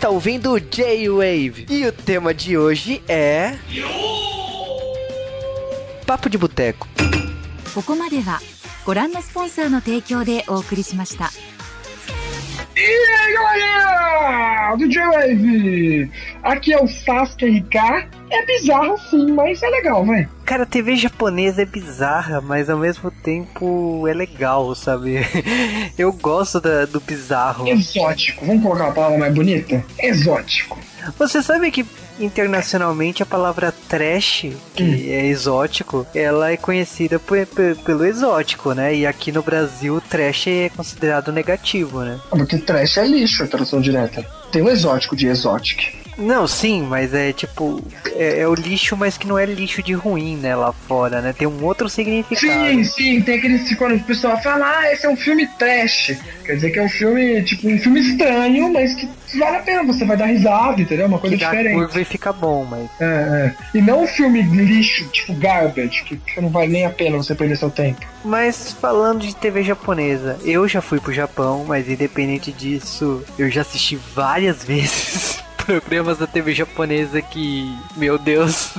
Você está ouvindo o J-Wave e o tema de hoje é. Papo de Boteco. ここまではご覧のスポンサーの提供でお送りしました。 E aí, galerinha do J-Wave! Aqui é o Sasuke RK. é bizarro sim, mas é legal, vai. Cara, a TV japonesa é bizarra, mas ao mesmo tempo é legal, sabe? Eu gosto da- do bizarro. Exótico. Vamos colocar uma palavra mais bonita? Exótico. Você sabe que internacionalmente a palavra trash, que é exótico, ela é conhecida pe- pe- pelo exótico, né? E aqui no Brasil, trash é considerado negativo, né? Porque trash é lixo, a tradução direta. Tem o exótico de exotic. Não, sim, mas é tipo. É, é o lixo, mas que não é lixo de ruim, né? Lá fora, né? Tem um outro significado. Sim, sim, tem aqueles quando o pessoal fala, ah, esse é um filme trash. Quer dizer que é um filme, tipo, um filme estranho, mas que vale a pena, você vai dar risada, entendeu? Uma coisa que diferente. curva e fica bom, mas. É, é. E não um filme lixo, tipo garbage, que, que não vale nem a pena você perder seu tempo. Mas falando de TV japonesa, eu já fui pro Japão, mas independente disso, eu já assisti várias vezes programas da TV japonesa que, meu Deus,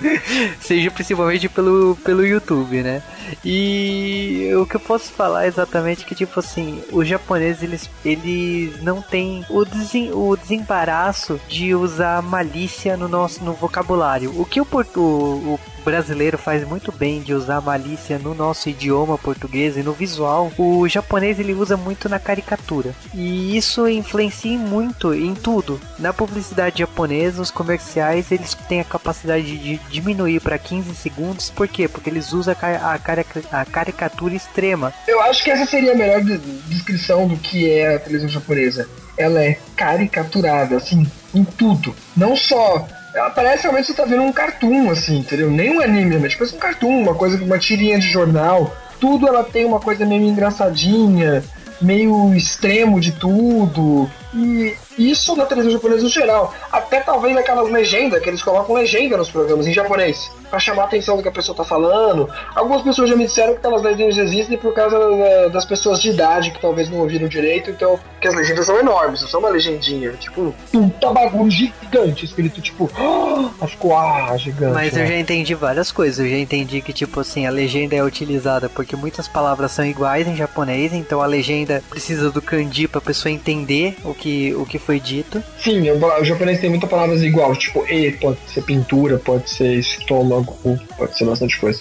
seja principalmente pelo, pelo YouTube, né? E o que eu posso falar exatamente é que, tipo assim, os japoneses, eles, eles não têm o, desen, o desembaraço de usar malícia no nosso no vocabulário. O que o, portu, o brasileiro faz muito bem de usar malícia no nosso idioma português e no visual, o japonês ele usa muito na caricatura. E isso influencia muito em tudo. Na publicidade japonesa, os comerciais eles têm a capacidade de diminuir para 15 segundos. Por quê? Porque eles usam a, a, a caricatura extrema. Eu acho que essa seria a melhor de- descrição do que é a televisão japonesa. Ela é caricaturada, assim, em tudo. Não só. Ela parece realmente que você tá vendo um cartoon, assim, entendeu? Nem um anime, mas tipo um cartoon, uma coisa, uma tirinha de jornal. Tudo ela tem uma coisa meio engraçadinha, meio extremo de tudo. E isso na televisão japonesa no geral. Até talvez aquelas legendas, que eles colocam legenda nos programas em japonês. Pra chamar a atenção do que a pessoa tá falando. Algumas pessoas já me disseram que aquelas legendas existem por causa da- das pessoas de idade que talvez não ouviram direito, então. que as legendas são enormes, não são uma legendinha. Tipo, um puta bagulho gigante, escrito tipo. Ah, ficou ah, gigante. Mas eu né? já entendi várias coisas. Eu já entendi que, tipo assim, a legenda é utilizada porque muitas palavras são iguais em japonês, então a legenda precisa do kanji pra pessoa entender o que, o que foi dito. Sim, o, japonês tem muitas palavras iguais, tipo E pode ser pintura, pode ser estômago, pode ser bastante coisa.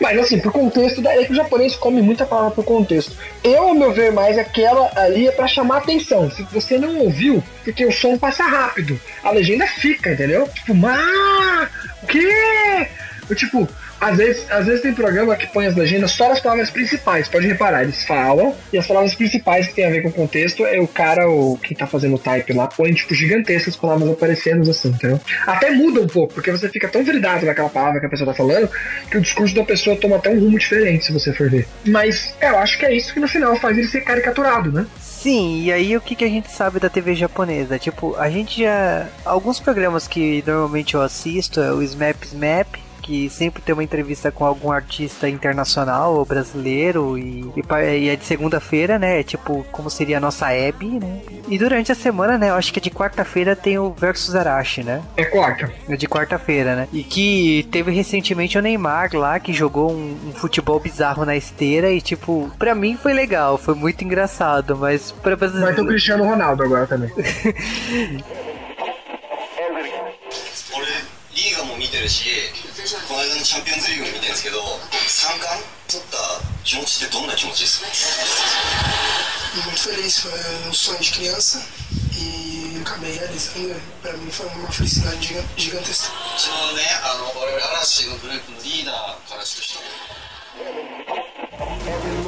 Mas assim, por contexto, daí é que o japonês come muita palavra por contexto. Eu, ao meu ver, mais aquela ali é pra chamar atenção. Se você não ouviu, porque o som passa rápido, a legenda fica, entendeu? Tipo, ah, o quê? Eu, tipo, às vezes, às vezes tem programa que põe as legendas só nas palavras principais, pode reparar, eles falam, e as palavras principais que tem a ver com o contexto é o cara, ou quem tá fazendo o type lá, põe, tipo, gigantescas palavras aparecendo assim, entendeu? Até muda um pouco, porque você fica tão vidrado naquela palavra que a pessoa tá falando, que o discurso da pessoa toma até um rumo diferente, se você for ver. Mas é, eu acho que é isso que no final faz ele ser caricaturado, né? Sim, e aí o que, que a gente sabe da TV japonesa? Tipo, a gente já. Alguns programas que normalmente eu assisto é o Smap Smap. Que sempre tem uma entrevista com algum artista internacional ou brasileiro e, e e é de segunda-feira, né? É tipo, como seria a nossa Abby, né? E durante a semana, né? Eu acho que é de quarta-feira tem o Versus Arashi, né? É quarta. É de quarta-feira, né? E que teve recentemente o Neymar lá, que jogou um, um futebol bizarro na esteira e, tipo, pra mim foi legal, foi muito engraçado, mas pra Vai ter o brasileiro. Cristiano Ronaldo agora também. の間のチャンピオンズリーグも見てるんですけど三冠取った気持ちってどんな気持ちですか muito feliz, foi um sonho de criança e acabei realizando. Para mim foi uma felicidade giga- gigantesca. そのねあの我々嵐のグループのリーダーからとしても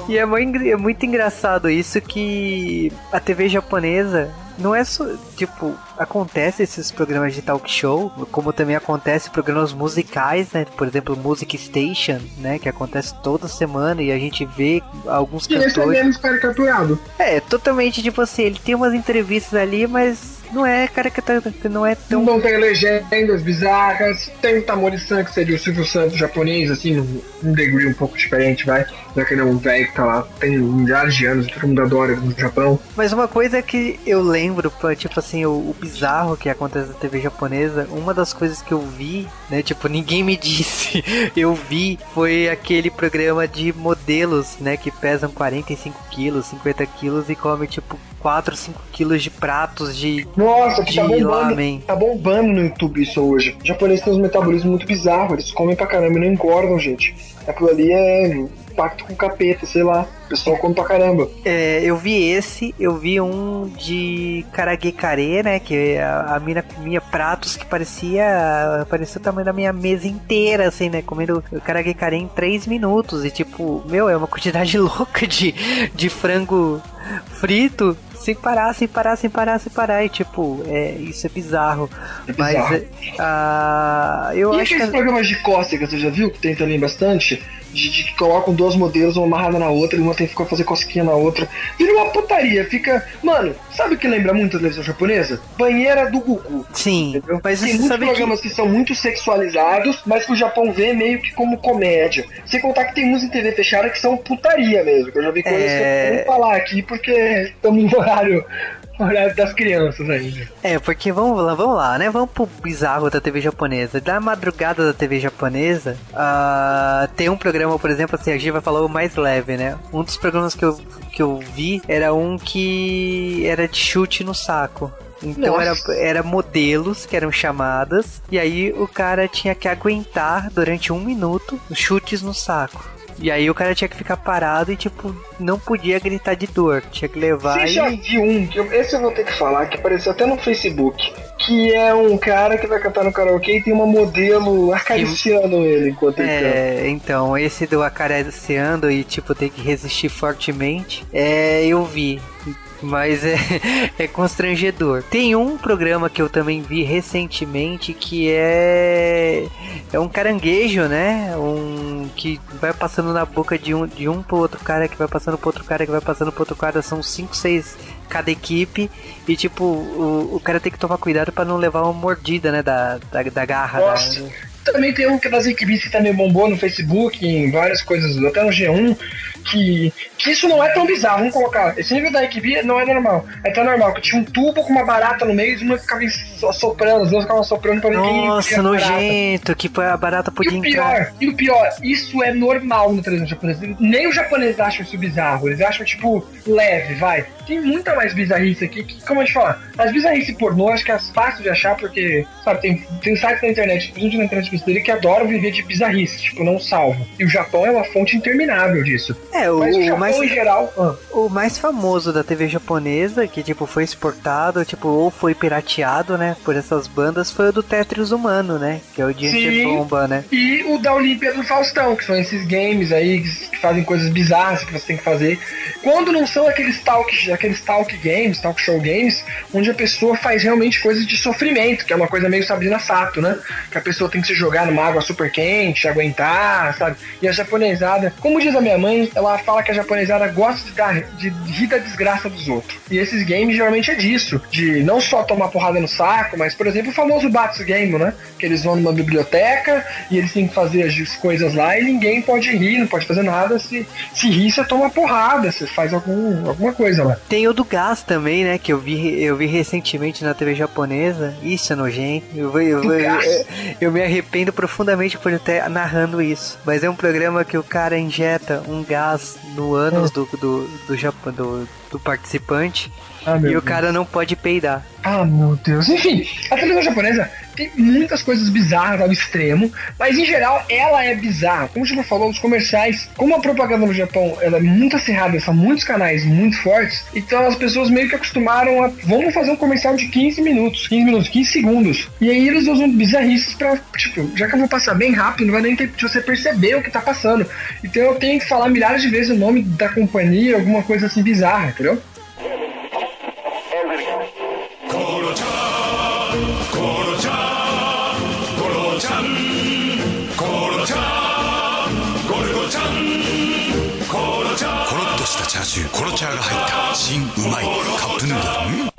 E é mui- é muito engraçado isso que a TV japonesa não é só, tipo, acontece esses programas de talk show, como também acontece programas musicais, né? Por exemplo, Music Station, né? Que acontece toda semana e a gente vê alguns E esse é cantores. menos caricaturado. É, totalmente tipo assim, ele tem umas entrevistas ali, mas não é caricatura, não é tão. Não tem legendas bizarras, tem o Tamori-san, que seria o Silvio Santos japonês, assim, um, um degree um pouco diferente, vai. Já que ele é um velho que tá lá, tem milhares de anos, todo mundo adora no Japão. Mas uma coisa que eu lembro lembro, tipo assim, o, o bizarro que acontece na TV japonesa, uma das coisas que eu vi, né, tipo, ninguém me disse, eu vi, foi aquele programa de modelos, né, que pesam 45 quilos, 50 quilos e comem, tipo, 4, 5 quilos de pratos de, Nossa, que de tá bombando, lamen. tá bombando no YouTube isso hoje. O japonês tem uns metabolismos muito bizarros, eles comem pra caramba e não engordam, gente. Aquilo ali é pacto com capeta, sei lá. O pessoal come pra caramba. É, eu vi esse, eu vi um de karaguekare, né? Que a, a mina comia pratos que parecia parecia o tamanho da minha mesa inteira, assim, né? Comendo karaguekare em 3 minutos. E tipo, meu, é uma quantidade louca de, de frango frito sem parar, sem parar, sem parar, sem parar. E tipo, é, isso é bizarro. É bizarro. Mas é, ah, eu E acho aqueles que. programas de cócega, você já viu? Que tem também bastante. De, de que colocam duas modelos, uma amarrada na outra, e uma tem que ficar fazer cosquinha na outra. Vira uma putaria, fica. Mano, sabe o que lembra muito a televisão japonesa? Banheira do Gugu. Sim, Entendeu? mas Tem muitos sabe que. programas que... são muito sexualizados, mas que o Japão vê meio que como comédia. Sem contar que tem uns em TV fechada que são putaria mesmo. Que eu já vi coisas É. que eu não vou falar aqui porque estamos no horário, horário das crianças ainda. É, porque vamos lá, vamos lá, né? Vamos pro bizarro da TV japonesa. Da madrugada da TV japonesa, ah, tem um programa, por exemplo, assim, a falar o mais leve, né? Um dos programas que eu, que eu vi era um que era de chute no saco. Então era, Nossa. era modelos que eram chamadas, e aí o cara tinha que aguentar durante um minuto os chutes no saco. E aí o cara tinha que ficar parado e, tipo, não podia gritar de dor. Tinha que levar Você e... já viu um, que eu- esse eu vou ter que falar, que apareceu até no Facebook, que é um cara que vai cantar no karaokê e tem uma modelo acariciando ele enquanto ele canta. É, então, esse do acariciando e, tipo, tem que resistir fortemente, é, eu vi. Mas é, é constrangedor. Tem um programa que eu também vi recentemente que é. É um caranguejo, né? Um que vai passando na boca de um, de um pro outro cara, que vai passando pro outro cara, que vai passando pro outro cara. São cinco, seis cada equipe. E tipo, o, o cara tem que tomar cuidado pra não levar uma mordida, né? Da, da, da garra. Nossa. da- Também tem um que é das equipes que também bombou no Facebook, em várias coisas, até no G1, que, que isso não é tão bizarro. Vamos colocar. Esse nível da equipe não é normal. É tão normal que tinha um tubo com uma barata no meio e uma ficava so- soprando, as duas ficavam soprando pra. Nossa, ver a barata. nojento, que a barata E podia o entrar. pior, e o pior, isso é normal na televisão japonesa. Nem os japoneses acham isso bizarro. Eles acham, tipo, leve, vai. Tem muita mais bizarrice aqui que, como a gente fala, as bizarrices pornô, acho que é fácil de achar, porque, sabe, tem, tem sites na internet, gente na internet brasileira, que adoram viver de bizarrice, tipo, não salvo. E o Japão é uma fonte interminável disso. É, o, Mas o Japão, mais, em geral. ah, o mais famoso da TV japonesa, que tipo foi exportado, tipo, ou foi pirateado, né, por essas bandas, foi o do Tetris Humano, né? Que é o Sim. Bomba, né? E o da Olimpíada do Faustão, que são esses games aí que que fazem coisas bizarras que você tem que fazer. Quando não são aqueles talk, aqueles talk games, talk show games, onde a pessoa faz realmente coisas de sofrimento, que é uma coisa meio Sabrina Sato, né? Que a pessoa tem que se jogar numa água super quente, aguentar, sabe? E a japonesada, como diz a minha mãe, ela fala que a japonesada gosta de, dar, de rir da desgraça dos outros. E esses games geralmente é disso, de não só tomar porrada no saco, mas, por exemplo, o famoso Batsu Game, né? Que eles vão numa biblioteca e eles têm que fazer as coisas lá e ninguém pode rir, não pode fazer nada. Se, se rir, você toma porrada, você faz algum, alguma coisa lá. Tem o do gás também, né? Que eu vi, eu vi recentemente na TV japonesa. Isso é nojento. Eu, eu, gás? eu, eu me arrependo profundamente por até narrando isso. Mas é um programa que o cara injeta um gás no ânus do, do, do, Japão, do, do participante Ah, e o Deus. cara não pode peidar. Ah, meu Deus. Enfim, a televisão japonesa tem muitas coisas bizarras ao extremo, mas em geral ela é bizarra. Como gente já falou, os comerciais, como a propaganda no Japão ela é muito acirrada, são muitos canais muito fortes, então as pessoas meio que acostumaram a. Vamos fazer um comercial de 15 minutos, 15 minutos, 15 segundos. E aí eles usam bizarrices pra, tipo, já que eu vou passar bem rápido, não vai nem ter você perceber o que tá passando. Então eu tenho que falar milhares de vezes o nome da companhia, alguma coisa assim bizarra, entendeu?「シューコロチャーが入った新うまいカップヌードル」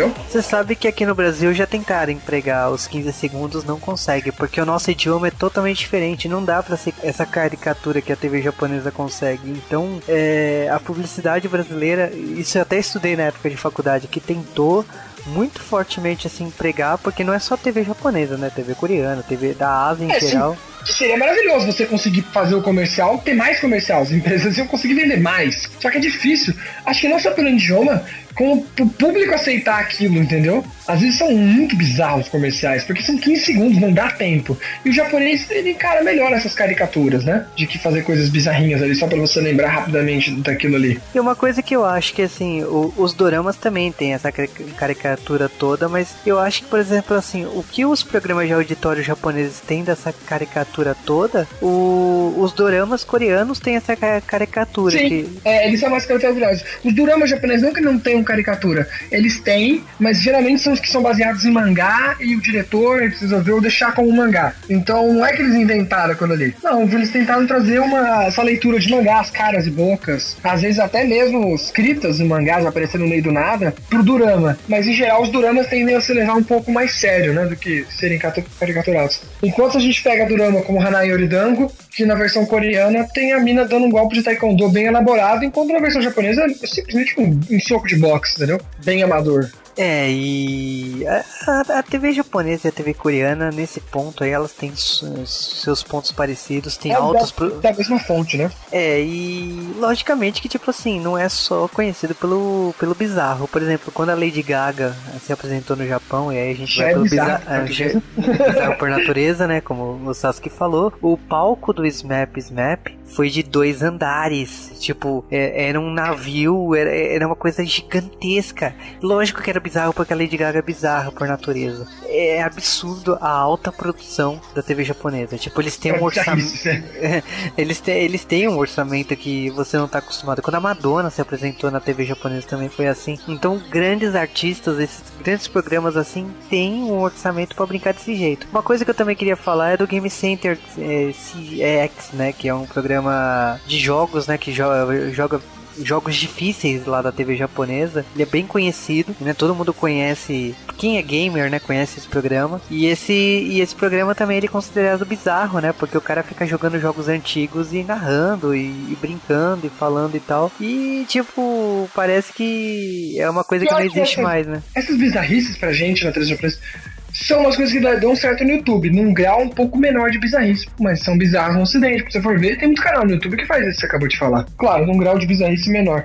entendeu? Você sabe que aqui no Brasil já tentaram empregar os 15 segundos, não consegue, porque o nosso idioma é totalmente diferente, não dá pra ser essa caricatura que a TV japonesa consegue. Então, é, a publicidade brasileira, isso eu até estudei na época de faculdade, que tentou muito fortemente assim empregar, porque não é só TV japonesa, né? TV coreana, TV da Ásia em É, sim. Seria maravilhoso você conseguir fazer o comercial, ter mais comercial. As empresas iam conseguir vender mais. Só que é difícil. Acho que não só pelo idioma, como o público aceitar aquilo, entendeu? Às vezes são muito bizarros os comerciais, porque são 15 segundos, não dá tempo. E o japonês, ele encara melhor essas caricaturas, né? De que fazer coisas bizarrinhas ali, só pra você lembrar rapidamente daquilo ali. E uma coisa que eu acho que assim, o- os doramas também tem essa cari- caricatura toda, mas eu acho que, por exemplo, assim, o que os programas de auditório japoneses têm dessa caricatura toda, o- os doramas coreanos têm essa ca- caricatura. Sim, Que, é, eles são mais caricaturosos. Os duramas japoneses não que não tenham caricatura, eles têm, mas geralmente são os que são baseados em mangá e o diretor resolveu deixar como mangá. Então não é que eles inventaram aquilo ali. Não, eles tentaram trazer uma, essa leitura de mangás, caras e bocas, às vezes até mesmo escritas em mangás aparecendo no meio do nada, pro durama. Mas em geral os duramas tendem a se levar um pouco mais sério, né, do que serem catu- caricaturados. Enquanto a gente pega durama como Hanai Yoridango, que na versão coreana tem a mina dando um golpe de taekwondo bem elaborado, enquanto na versão japonesa é simplesmente um, um soco de boxe, entendeu? Bem amador. É, e a, a- TV japonesa e a TV coreana, nesse ponto aí, elas têm seus pontos parecidos, tem é altos. da, pro- da mesma fonte, né? É, e logicamente que, tipo assim, não é só conhecido pelo, pelo bizarro. Por exemplo, quando a Lady Gaga se apresentou no Japão, e aí a gente Já vai é pelo bizarro, bizarro, por é, já- bizarro por natureza, né? Como o Sasuke falou, o palco do Smap Smap foi de dois andares. Tipo, é- era um navio, era, era uma coisa gigantesca. Lógico que era bizarro porque a Lady Gaga é bizarra por natureza. É absurdo a alta produção da TV japonesa. Tipo, eles têm um É orçamento. É, eles, têm, eles têm um orçamento que você não tá acostumado. Quando a Madonna se apresentou na TV japonesa também foi assim. Então, grandes artistas, esses grandes programas assim, têm um orçamento pra brincar desse jeito. Uma coisa que eu também queria falar é do Game Center é, CX, né? Que é um programa de jogos, né? Que jo- joga jogos difíceis lá da TV japonesa. Ele é bem conhecido, né? Todo mundo conhece. Quem é gamer, né? Conhece esse programa. E esse e esse programa também ele é considerado bizarro, né? Porque o cara fica jogando jogos antigos e narrando e, e brincando e falando e tal. E tipo, parece que é uma coisa que não que existe essa- mais, né? Essas bizarrices pra gente na televisão japonesa são umas coisas que dão certo no YouTube, num grau um pouco menor de bizarrice, mas são bizarros no ocidente. Se você for ver, tem muito canal no YouTube que faz isso que você acabou de falar. Claro, num grau de bizarrice menor.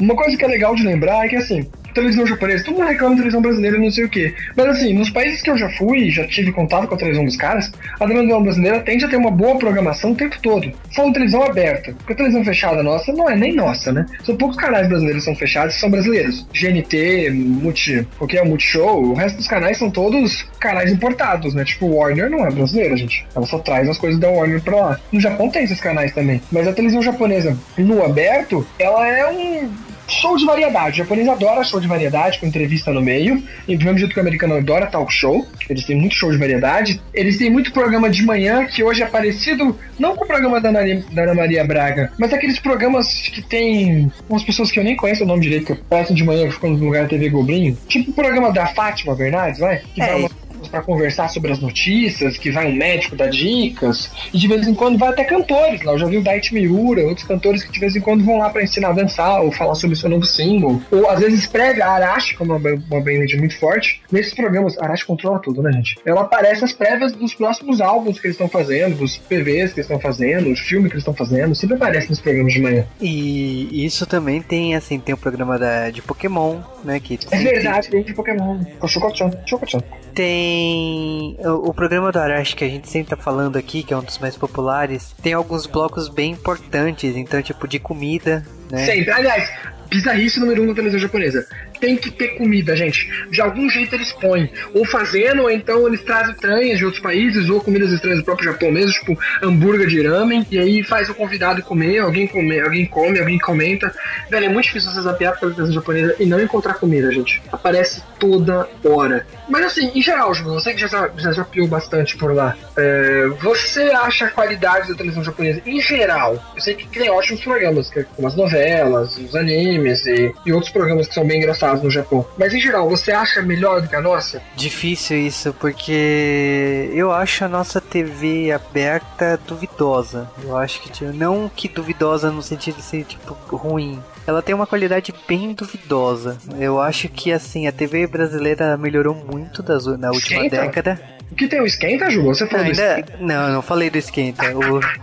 Uma coisa que é legal de lembrar é que assim, televisão japonesa, todo mundo reclama de televisão brasileira, não sei o quê. Mas assim, nos países que eu já fui, já tive contato com a televisão dos caras, a televisão brasileira tende a ter uma boa programação o tempo todo. Falando televisão aberta, porque a televisão fechada nossa não é nem nossa, né? São poucos canais brasileiros que são fechados são brasileiros. GNT, Multi, o que é Multishow, o resto dos canais são todos canais importados, né? Tipo, Warner não é brasileira, gente. Ela só traz as coisas da Warner pra lá. No Japão tem esses canais também. Mas a televisão japonesa no aberto, ela é um show de variedade. O japonês adora show de variedade, com entrevista no meio. E do mesmo jeito que o americano adora talk show. Eles têm muito show de variedade. Eles têm muito programa de manhã, que hoje é parecido, não com o programa da Ana, da Ana Maria Braga, mas aqueles programas que tem umas pessoas que eu nem conheço o nome direito, que passam de manhã, que ficam no lugar da TV Goblin. Tipo o programa da Fátima Bernardes, vai? Que É, vai uma para conversar sobre as notícias, que vai um médico dar dicas, e de vez em quando vai até cantores lá. Eu já vi o Daichi Miura, outros cantores que de vez em quando vão lá para ensinar a dançar ou falar sobre o seu novo single. Ou às vezes escreve a Arashi, como uma, ba- uma band muito forte. Nesses programas, a Arashi controla tudo, né, gente? Ela aparece as prévias dos próximos álbuns que eles estão fazendo, dos PVs que eles estão fazendo, os filmes que eles estão fazendo, sempre aparece nos programas de manhã. E isso também tem, assim, tem o programa da, de Pokémon, né? Que É verdade, tem de Pokémon. Com Chocochan, Chocochan. Tem o, o programa do Arashi que a gente sempre tá falando aqui, que é um dos mais populares, tem alguns blocos bem importantes, então tipo de comida, né? Sempre. Aliás, bizarrice número um da televisão japonesa. Tem que ter comida, gente. De algum jeito eles põem. Ou fazendo, ou então eles trazem estranhas de outros países, ou comidas estranhas do próprio Japão mesmo, tipo hambúrguer de ramen, e aí faz o convidado comer, alguém come, alguém come, alguém comenta. Velho, é muito difícil você zapear pela televisão japonesa e não encontrar comida, gente. Aparece toda hora. Mas assim, em geral, você que já, já, zapeou bastante por lá, é, você acha a qualidade da televisão japonesa, em geral, eu sei que tem ótimos programas, é como as novelas, os animes e, e outros programas que são bem engraçados no Japão. Mas em geral, você acha melhor do que a nossa? Difícil isso, porque eu acho a nossa TV aberta duvidosa. Eu acho que, tipo, não que duvidosa no sentido de ser, tipo, ruim. Ela tem uma qualidade bem duvidosa. Eu acho que, assim, a TV brasileira melhorou muito das, na última década. O que tem o esquenta, Ju? Você falou do Ainda... Não, eu não falei do esquenta.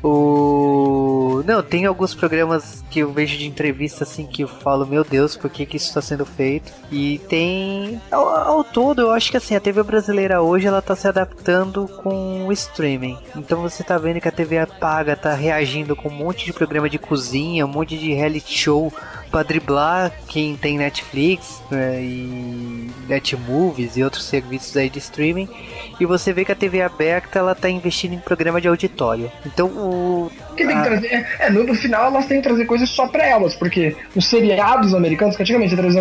O, o... Não, tem alguns programas que eu vejo de entrevista assim que eu falo, meu Deus, por que, que isso está sendo feito? E tem. Ao, ao todo, eu acho que assim, a TV brasileira hoje ela tá se adaptando com o streaming. Então você tá vendo que a TV paga tá reagindo com um monte de programa de cozinha, um monte de reality show pra driblar quem tem Netflix né, e Netmovies e outros serviços aí de streaming. E você vê que a TV aberta ela tá investindo em programa de auditório. Então o. Que tem que trazer. É, no, no final elas têm que trazer coisas só pra elas, porque os seriados americanos, que antigamente a televisão.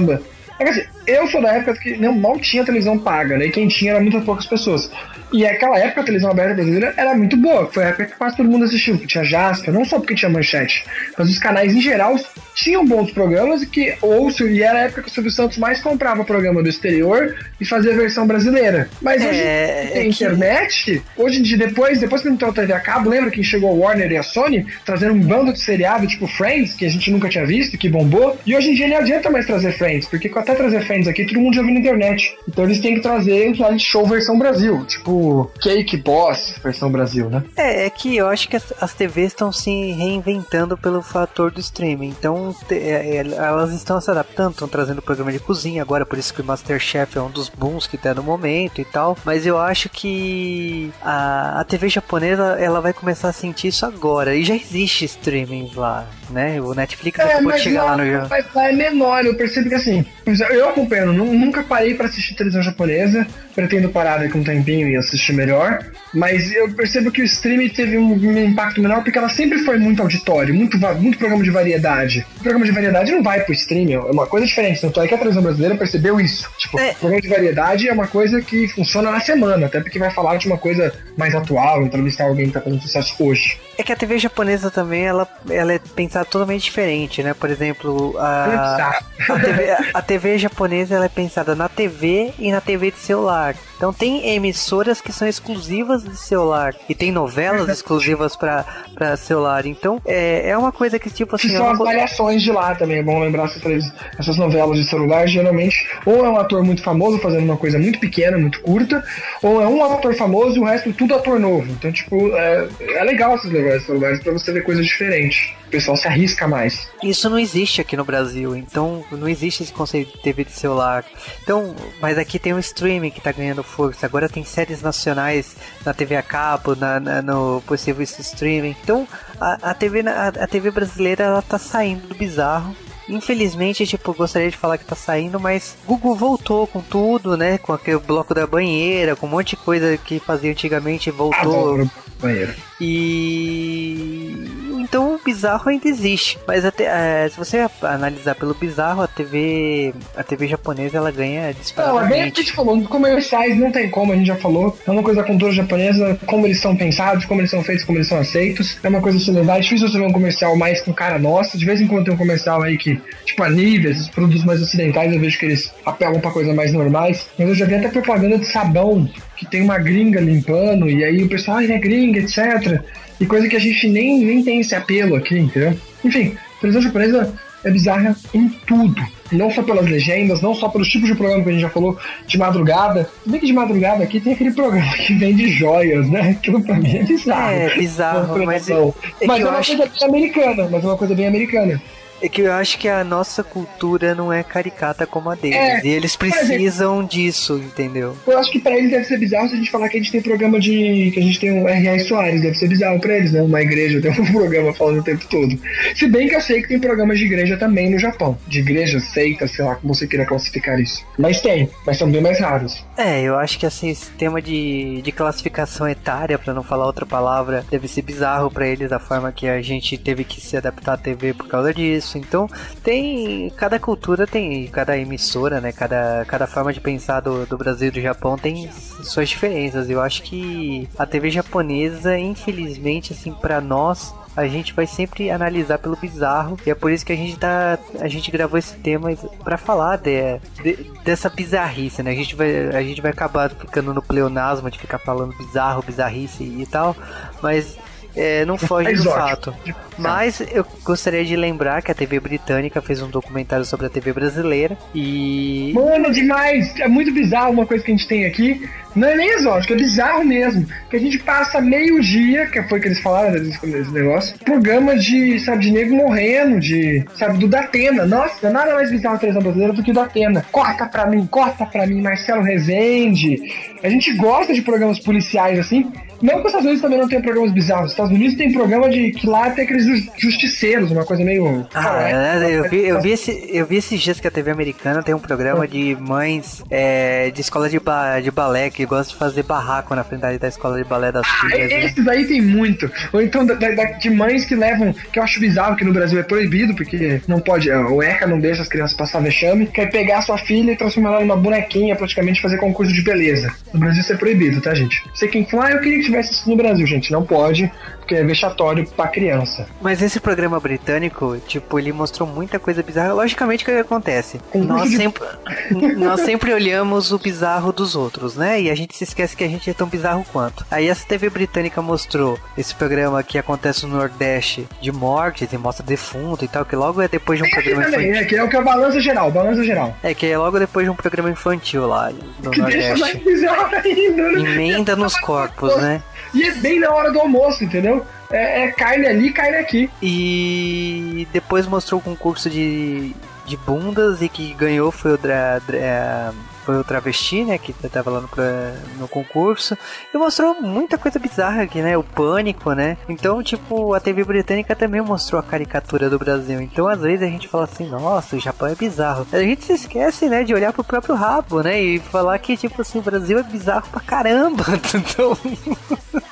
É que assim, eu sou da época que não, mal tinha televisão paga, né? E quem tinha era muitas poucas pessoas. E aquela época a televisão aberta brasileira era muito boa. Foi a época que quase todo mundo assistiu. que Tinha Jasper, não só porque tinha manchete, mas os canais em geral tinham bons programas e que ou se- e era a época que o Silvio Santos mais comprava programa do exterior e fazia a versão brasileira. Mas hoje É, tem é que- internet, hoje em dia, depois, depois que entrou a TV a cabo, lembra que chegou a Warner e a Sony trazendo um bando de seriado tipo Friends, que a gente nunca tinha visto, que bombou. E hoje em dia não adianta mais trazer Friends, porque até trazer Friends aqui todo mundo já viu na internet. Então eles têm que trazer reality show versão Brasil, tipo Cake Boss versão Brasil, né? É, é que eu acho que as, as TVs estão se reinventando pelo fator do streaming. Então te- é, é, elas estão se adaptando, estão trazendo programa de cozinha agora, por isso que o Masterchef é um dos booms que tá no momento e tal. Mas eu acho que a, a TV japonesa ela vai começar a sentir isso agora. E já existe streaming lá, né? O Netflix acabou de chegar lá no lá, mas lá é menor, eu percebo que assim, eu acompanho, nu- nunca parei pra assistir televisão japonesa, pretendo parar daqui um tempinho e assistir melhor, mas eu percebo que o streaming teve um, um impacto menor porque ela sempre foi muito auditório, muito, muito programa de variedade. O programa de variedade não vai pro streaming, é uma coisa diferente, tanto é que a televisão brasileira percebeu isso. Tipo, É. programa de variedade é uma coisa que funciona na semana, até porque vai falar de uma coisa mais atual, entrevistar alguém que tá fazendo sucesso hoje. É que a TV japonesa também, ela, ela é pensada totalmente diferente, né? Por exemplo, a, a, TV, a TV japonesa ela é pensada na TV e na TV de celular. Então tem emissoras que são exclusivas de celular e tem novelas exclusivas pra pra celular. Então é, é uma coisa que tipo assim... Que são as variações de lá também. É bom lembrar essas, essas novelas de celular. Geralmente, ou é um ator muito famoso fazendo uma coisa muito pequena, muito curta, ou é um ator famoso e o resto tudo ator novo. Então, tipo, é, é legal essas novelas de celulares pra você ver coisas diferentes. O pessoal se arrisca mais. Isso não existe aqui no Brasil, então não existe esse conceito de TV de celular. Então, mas aqui tem o streaming que tá ganhando força. Agora tem séries nacionais na TV a cabo, na, na- no possível streaming. Então, a, a TV a, a TV brasileira ela tá saindo do bizarro. Infelizmente, tipo, gostaria de falar que tá saindo, mas Google voltou com tudo, né? Com aquele bloco da banheira, com um monte de coisa que fazia antigamente, voltou. Adoro. E bizarro ainda existe, mas até, é, se você analisar pelo bizarro, a TV, a TV japonesa ela ganha Não, é bem o que a disparadamente. gente falou, comerciais não tem como, a gente já falou. É uma coisa da cultura japonesa, como eles são pensados, como eles são feitos, como eles são aceitos. É uma coisa se levar. É difícil você ver um comercial mais com cara nossa. De vez em quando tem um comercial aí que, tipo a Nivea, esses produtos mais ocidentais, eu vejo que eles apelam pra coisas mais normais. Mas eu já vi até propaganda de sabão, que tem uma gringa limpando, e aí o pessoal, ai, é gringa, etc. E coisa que a gente nem, nem tem esse apelo aqui, entendeu? Enfim, televisão japonesa é bizarra em tudo. Não só pelas legendas, não só pelos tipos de programa que a gente já falou de madrugada. Se bem que de madrugada aqui tem aquele programa que vende joias, né? Aquilo pra mim é bizarro. É, bizarro, mas produção. é mas é uma acho- coisa bem americana, mas é uma coisa bem americana. É que eu acho que a nossa cultura não é caricata como a deles. É, e eles por exemplo- precisam disso, entendeu? Eu acho que pra eles deve ser bizarro se a gente falar que a gente tem programa de. que a gente tem um R.A. Soares, deve ser bizarro pra eles, né? Uma igreja tem um programa falando o tempo todo. Se bem que eu sei que tem programas de igreja também no Japão. De igreja, seita, sei lá, como você queira classificar isso. Mas tem, mas são bem mais raros. É, eu acho que assim, esse tema de, de classificação etária, pra não falar outra palavra, deve ser bizarro pra eles a forma que a gente teve que se adaptar à TV por causa disso. Então, tem. Cada cultura tem. Cada emissora, né? Cada, cada forma de pensar do, do Brasil e do Japão tem suas diferenças. Eu acho que a TV japonesa, infelizmente, assim, pra nós. a gente vai sempre analisar pelo bizarro. E é por isso que a gente tá. A gente gravou esse tema para falar de, de, dessa bizarrice, né? A gente, vai, a gente vai acabar ficando no pleonasmo de ficar falando bizarro, bizarrice e tal. Mas é, não foge do fato. Mas eu gostaria de lembrar que a TV britânica fez um documentário sobre a TV brasileira e. Mano, demais! É muito bizarro uma coisa que a gente tem aqui. Não é nem exótico, é bizarro mesmo. Que a gente passa meio dia, que foi que eles falaram desse negócio, programa de, sabe, de nego morrendo, de, sabe, do Datena. Nossa, nada mais bizarro a televisão brasileira do que o Datena. Corta pra mim, corta pra mim, Marcelo Rezende. A gente gosta de programas policiais assim, não que os Estados Unidos também não tem programas bizarros. Os Estados Unidos tem programa de que lá tem aqueles justiceiros, uma coisa meio. Ah, é, eu, vi, eu, vi esse, eu vi esses dias que a TV americana tem um programa de mães é, de escola de, ba, de balé que gostam de fazer barraco na frente da escola de balé das ah, filhas. Né? Esses aí tem muito. Ou então da, da, de mães que levam, que eu acho bizarro que no Brasil é proibido, porque não pode, o ECA não deixa as crianças passar vexame, quer pegar sua filha e transformar ela numa bonequinha, praticamente fazer concurso de beleza. No Brasil isso é proibido, tá, gente? Sei quem fala, ah, eu queria que tivesse isso no Brasil, gente. Não pode, porque é vexatório pra criança. Mas esse programa britânico, tipo, ele mostrou muita coisa bizarra. Logicamente, o que acontece? Nós de... sempre, nós sempre olhamos o bizarro dos outros, né? E a gente se esquece que a gente é tão bizarro quanto. Aí essa TV britânica mostrou esse programa que acontece no Nordeste de mortes e mostra defunto e tal, que logo é depois de um Tem programa também, infantil. É, que é o que é o balança geral, balança geral. É, que é logo depois de um programa infantil lá no que Nordeste. Deixa mais bizarro ainda, né? Emenda nos corpos, né? E é bem na hora do almoço, entendeu? É, é carne ali, carne aqui. E depois mostrou o concurso de, de bundas e que ganhou foi o Dra, Dra, foi o travesti, né, que tava lá no, no concurso, e mostrou muita coisa bizarra aqui, né, o pânico, né, então, tipo, a TV britânica também mostrou a caricatura do Brasil, então às vezes a gente fala assim, nossa, o Japão é bizarro, a gente se esquece, né, de olhar pro próprio rabo, né, e falar que, tipo assim, o Brasil é bizarro pra caramba, então...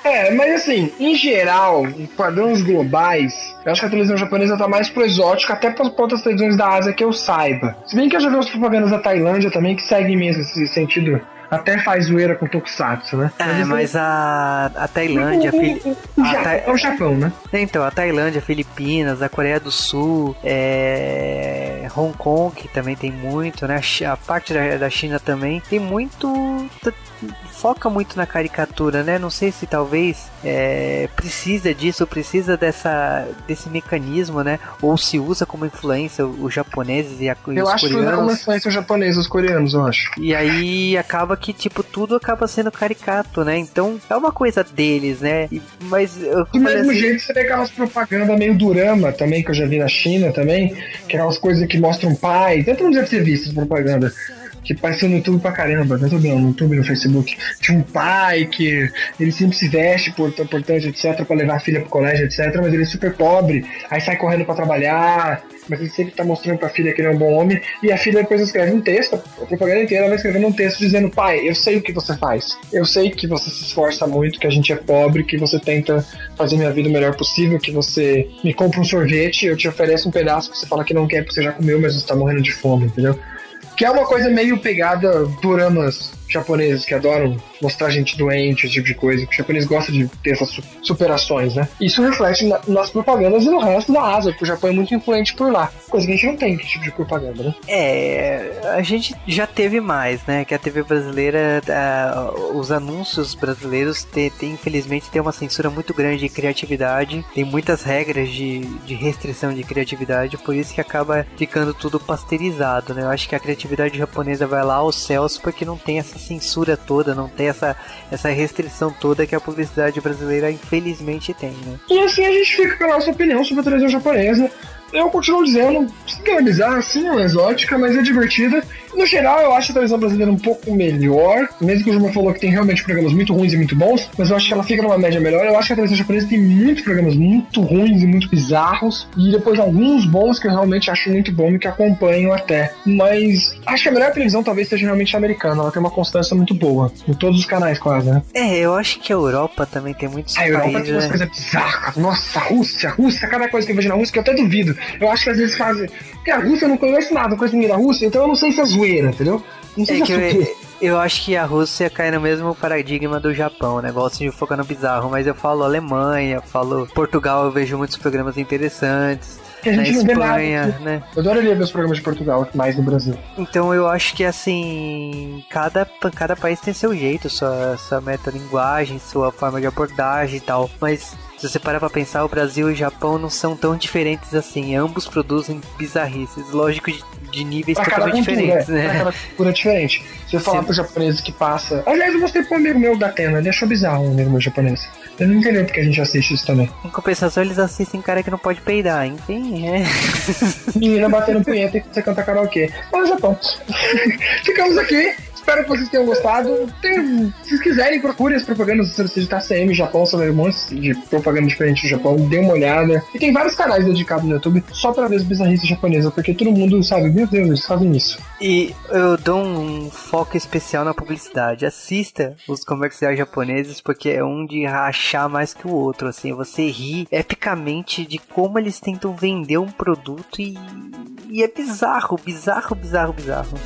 É, mas assim, em geral, em padrões globais, eu acho que a televisão japonesa tá mais pro exótico, até para outras televisões da Ásia que eu saiba. Se bem que eu já vi umas propagandas da Tailândia também que seguem mesmo esse sentido até faz zoeira com Tokusatsu, né? É, mas, mas a, a Tailândia. O, a Ta... É o Japão, né? Então, a Tailândia, Filipinas, a Coreia do Sul, é... Hong Kong também tem muito, né? A parte da, da China também tem muito foca muito na caricatura, né? Não sei se talvez é, precisa disso, precisa dessa, desse mecanismo, né? Ou se usa como influência os japoneses e, a, e eu os acho coreanos. que como influência os japoneses, os coreanos, eu acho. E aí acaba que, tipo, tudo acaba sendo caricato, né? Então é uma coisa deles, né? E, mas... Eu, Do mesmo assim... jeito, você tem aquelas propagandas meio durama também, que eu já vi na China também, que é aquelas coisas que mostram pais. Dentro não deve ter visto essa propaganda que apareceu no YouTube pra caramba, no YouTube não, no YouTube, no Facebook. Tinha um pai que ele sempre se veste, importante, etc, pra levar a filha pro colégio, etc, mas ele é super pobre, aí sai correndo para trabalhar, mas ele sempre tá mostrando pra filha que ele é um bom homem, e a filha depois escreve um texto, a propaganda inteira vai escrevendo um texto dizendo, pai, eu sei o que você faz, eu sei que você se esforça muito, que a gente é pobre, que você tenta fazer minha vida o melhor possível, que você me compra um sorvete, eu te ofereço um pedaço que você fala que não quer porque você já comeu, mas você tá morrendo de fome, entendeu? Que é uma coisa meio pegada doramas japoneses que adoram mostrar gente doente, esse tipo de coisa. Que o japonês gosta de ter essas superações, né? Isso reflete na, nas propagandas e no resto da Ásia, porque o Japão é muito influente por lá. Coisa que a gente não tem, esse tipo de propaganda, né? É, a gente já teve mais, né? Que a TV brasileira, os anúncios brasileiros tem, tem, infelizmente, tem uma censura muito grande de criatividade, tem muitas regras de, de restrição de criatividade, por isso que acaba ficando tudo pasteurizado, né? Eu acho que a criatividade japonesa vai lá aos céus porque não tem essa censura toda, não tem essa, essa restrição toda que a publicidade brasileira infelizmente tem, né? E assim a gente fica com a nossa opinião sobre a televisão japonesa eu continuo dizendo, é bizarra, sim, é exótica, mas é divertida. No geral, eu acho a televisão brasileira um pouco melhor, mesmo que o Juma falou que tem realmente programas muito ruins e muito bons, mas eu acho que ela fica numa média melhor. Eu acho que a televisão japonesa tem muitos programas muito ruins e muito bizarros, e depois alguns bons que eu realmente acho muito bom e que acompanho até. Mas acho que a melhor televisão talvez seja realmente a americana, ela tem uma constância muito boa, em todos os canais quase, né? É, eu acho que a Europa também tem muitos a Europa tem umas né? coisas bizarras. Nossa, Rússia, Rússia, cada coisa que eu vejo na Rússia que eu até duvido. Eu acho que às vezes fazem. Porque a Rússia eu não conheço nada, não conheço ninguém da Rússia, então eu não sei se é zoeira, entendeu? Não sei É que é eu, Eu acho que a Rússia cai no mesmo paradigma do Japão, negócio de focar no bizarro, mas eu falo Alemanha, falo Portugal, eu vejo muitos programas interessantes. Que a Na gente nada. Espanha, aqui. né? Eu adoraria ver os programas de Portugal mais no Brasil. Então eu acho que assim, cada, cada país tem seu jeito, sua, sua metalinguagem, sua forma de abordagem e tal. Mas se você parar pra pensar, o Brasil e o Japão não são tão diferentes assim. Ambos produzem bizarrices, lógico, de, níveis Pra cada totalmente cultura, diferentes, é. Pra né? cada cultura diferente. Se eu falar Sim. pro japonês que passa. Aliás, eu mostrei pro amigo meu da Tena, ele achou bizarro um amigo meu japonês. Ele não entendeu porque a gente assiste isso também. Em compensação, eles assistem cara que não pode peidar, enfim, é. Menina batendo punheta e você canta karaokê. Mas no Japão. Ficamos aqui. Espero que vocês tenham gostado. Tem- se vocês quiserem, procure as propagandas se você digitar CM Japão, sobre um de propaganda diferente do Japão. Dê uma olhada. E tem vários canais dedicados no YouTube só pra ver as bizarrices japonesas, porque todo mundo sabe, meu Deus, eles fazem isso. E eu dou um foco especial na publicidade. Assista os comerciais japoneses, porque é um de rachar mais que o outro. Assim, você ri epicamente de como eles tentam vender um produto e, e é bizarro, bizarro, bizarro, bizarro.